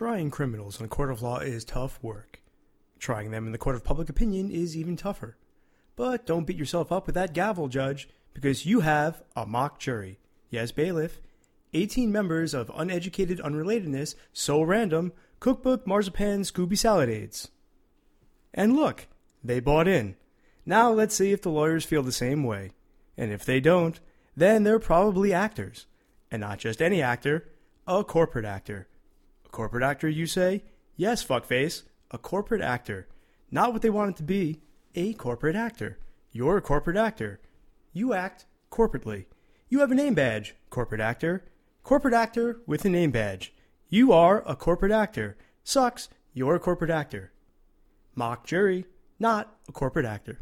Trying criminals in a court of law is tough work. Trying them in the court of public opinion is even tougher. But don't beat yourself up with that gavel, Judge, because you have a mock jury. Yes, bailiff. 18 members of uneducated unrelatedness, so random, cookbook, marzipan, Scooby salad And look, they bought in. Now let's see if the lawyers feel the same way. And if they don't, then they're probably actors. And not just any actor, a corporate actor. Corporate actor, you say? Yes, fuckface, a corporate actor. Not what they want it to be, a corporate actor. You're a corporate actor. You act corporately. You have a name badge, corporate actor. Corporate actor with a name badge. You are a corporate actor. Sucks, you're a corporate actor. Mock jury, not a corporate actor.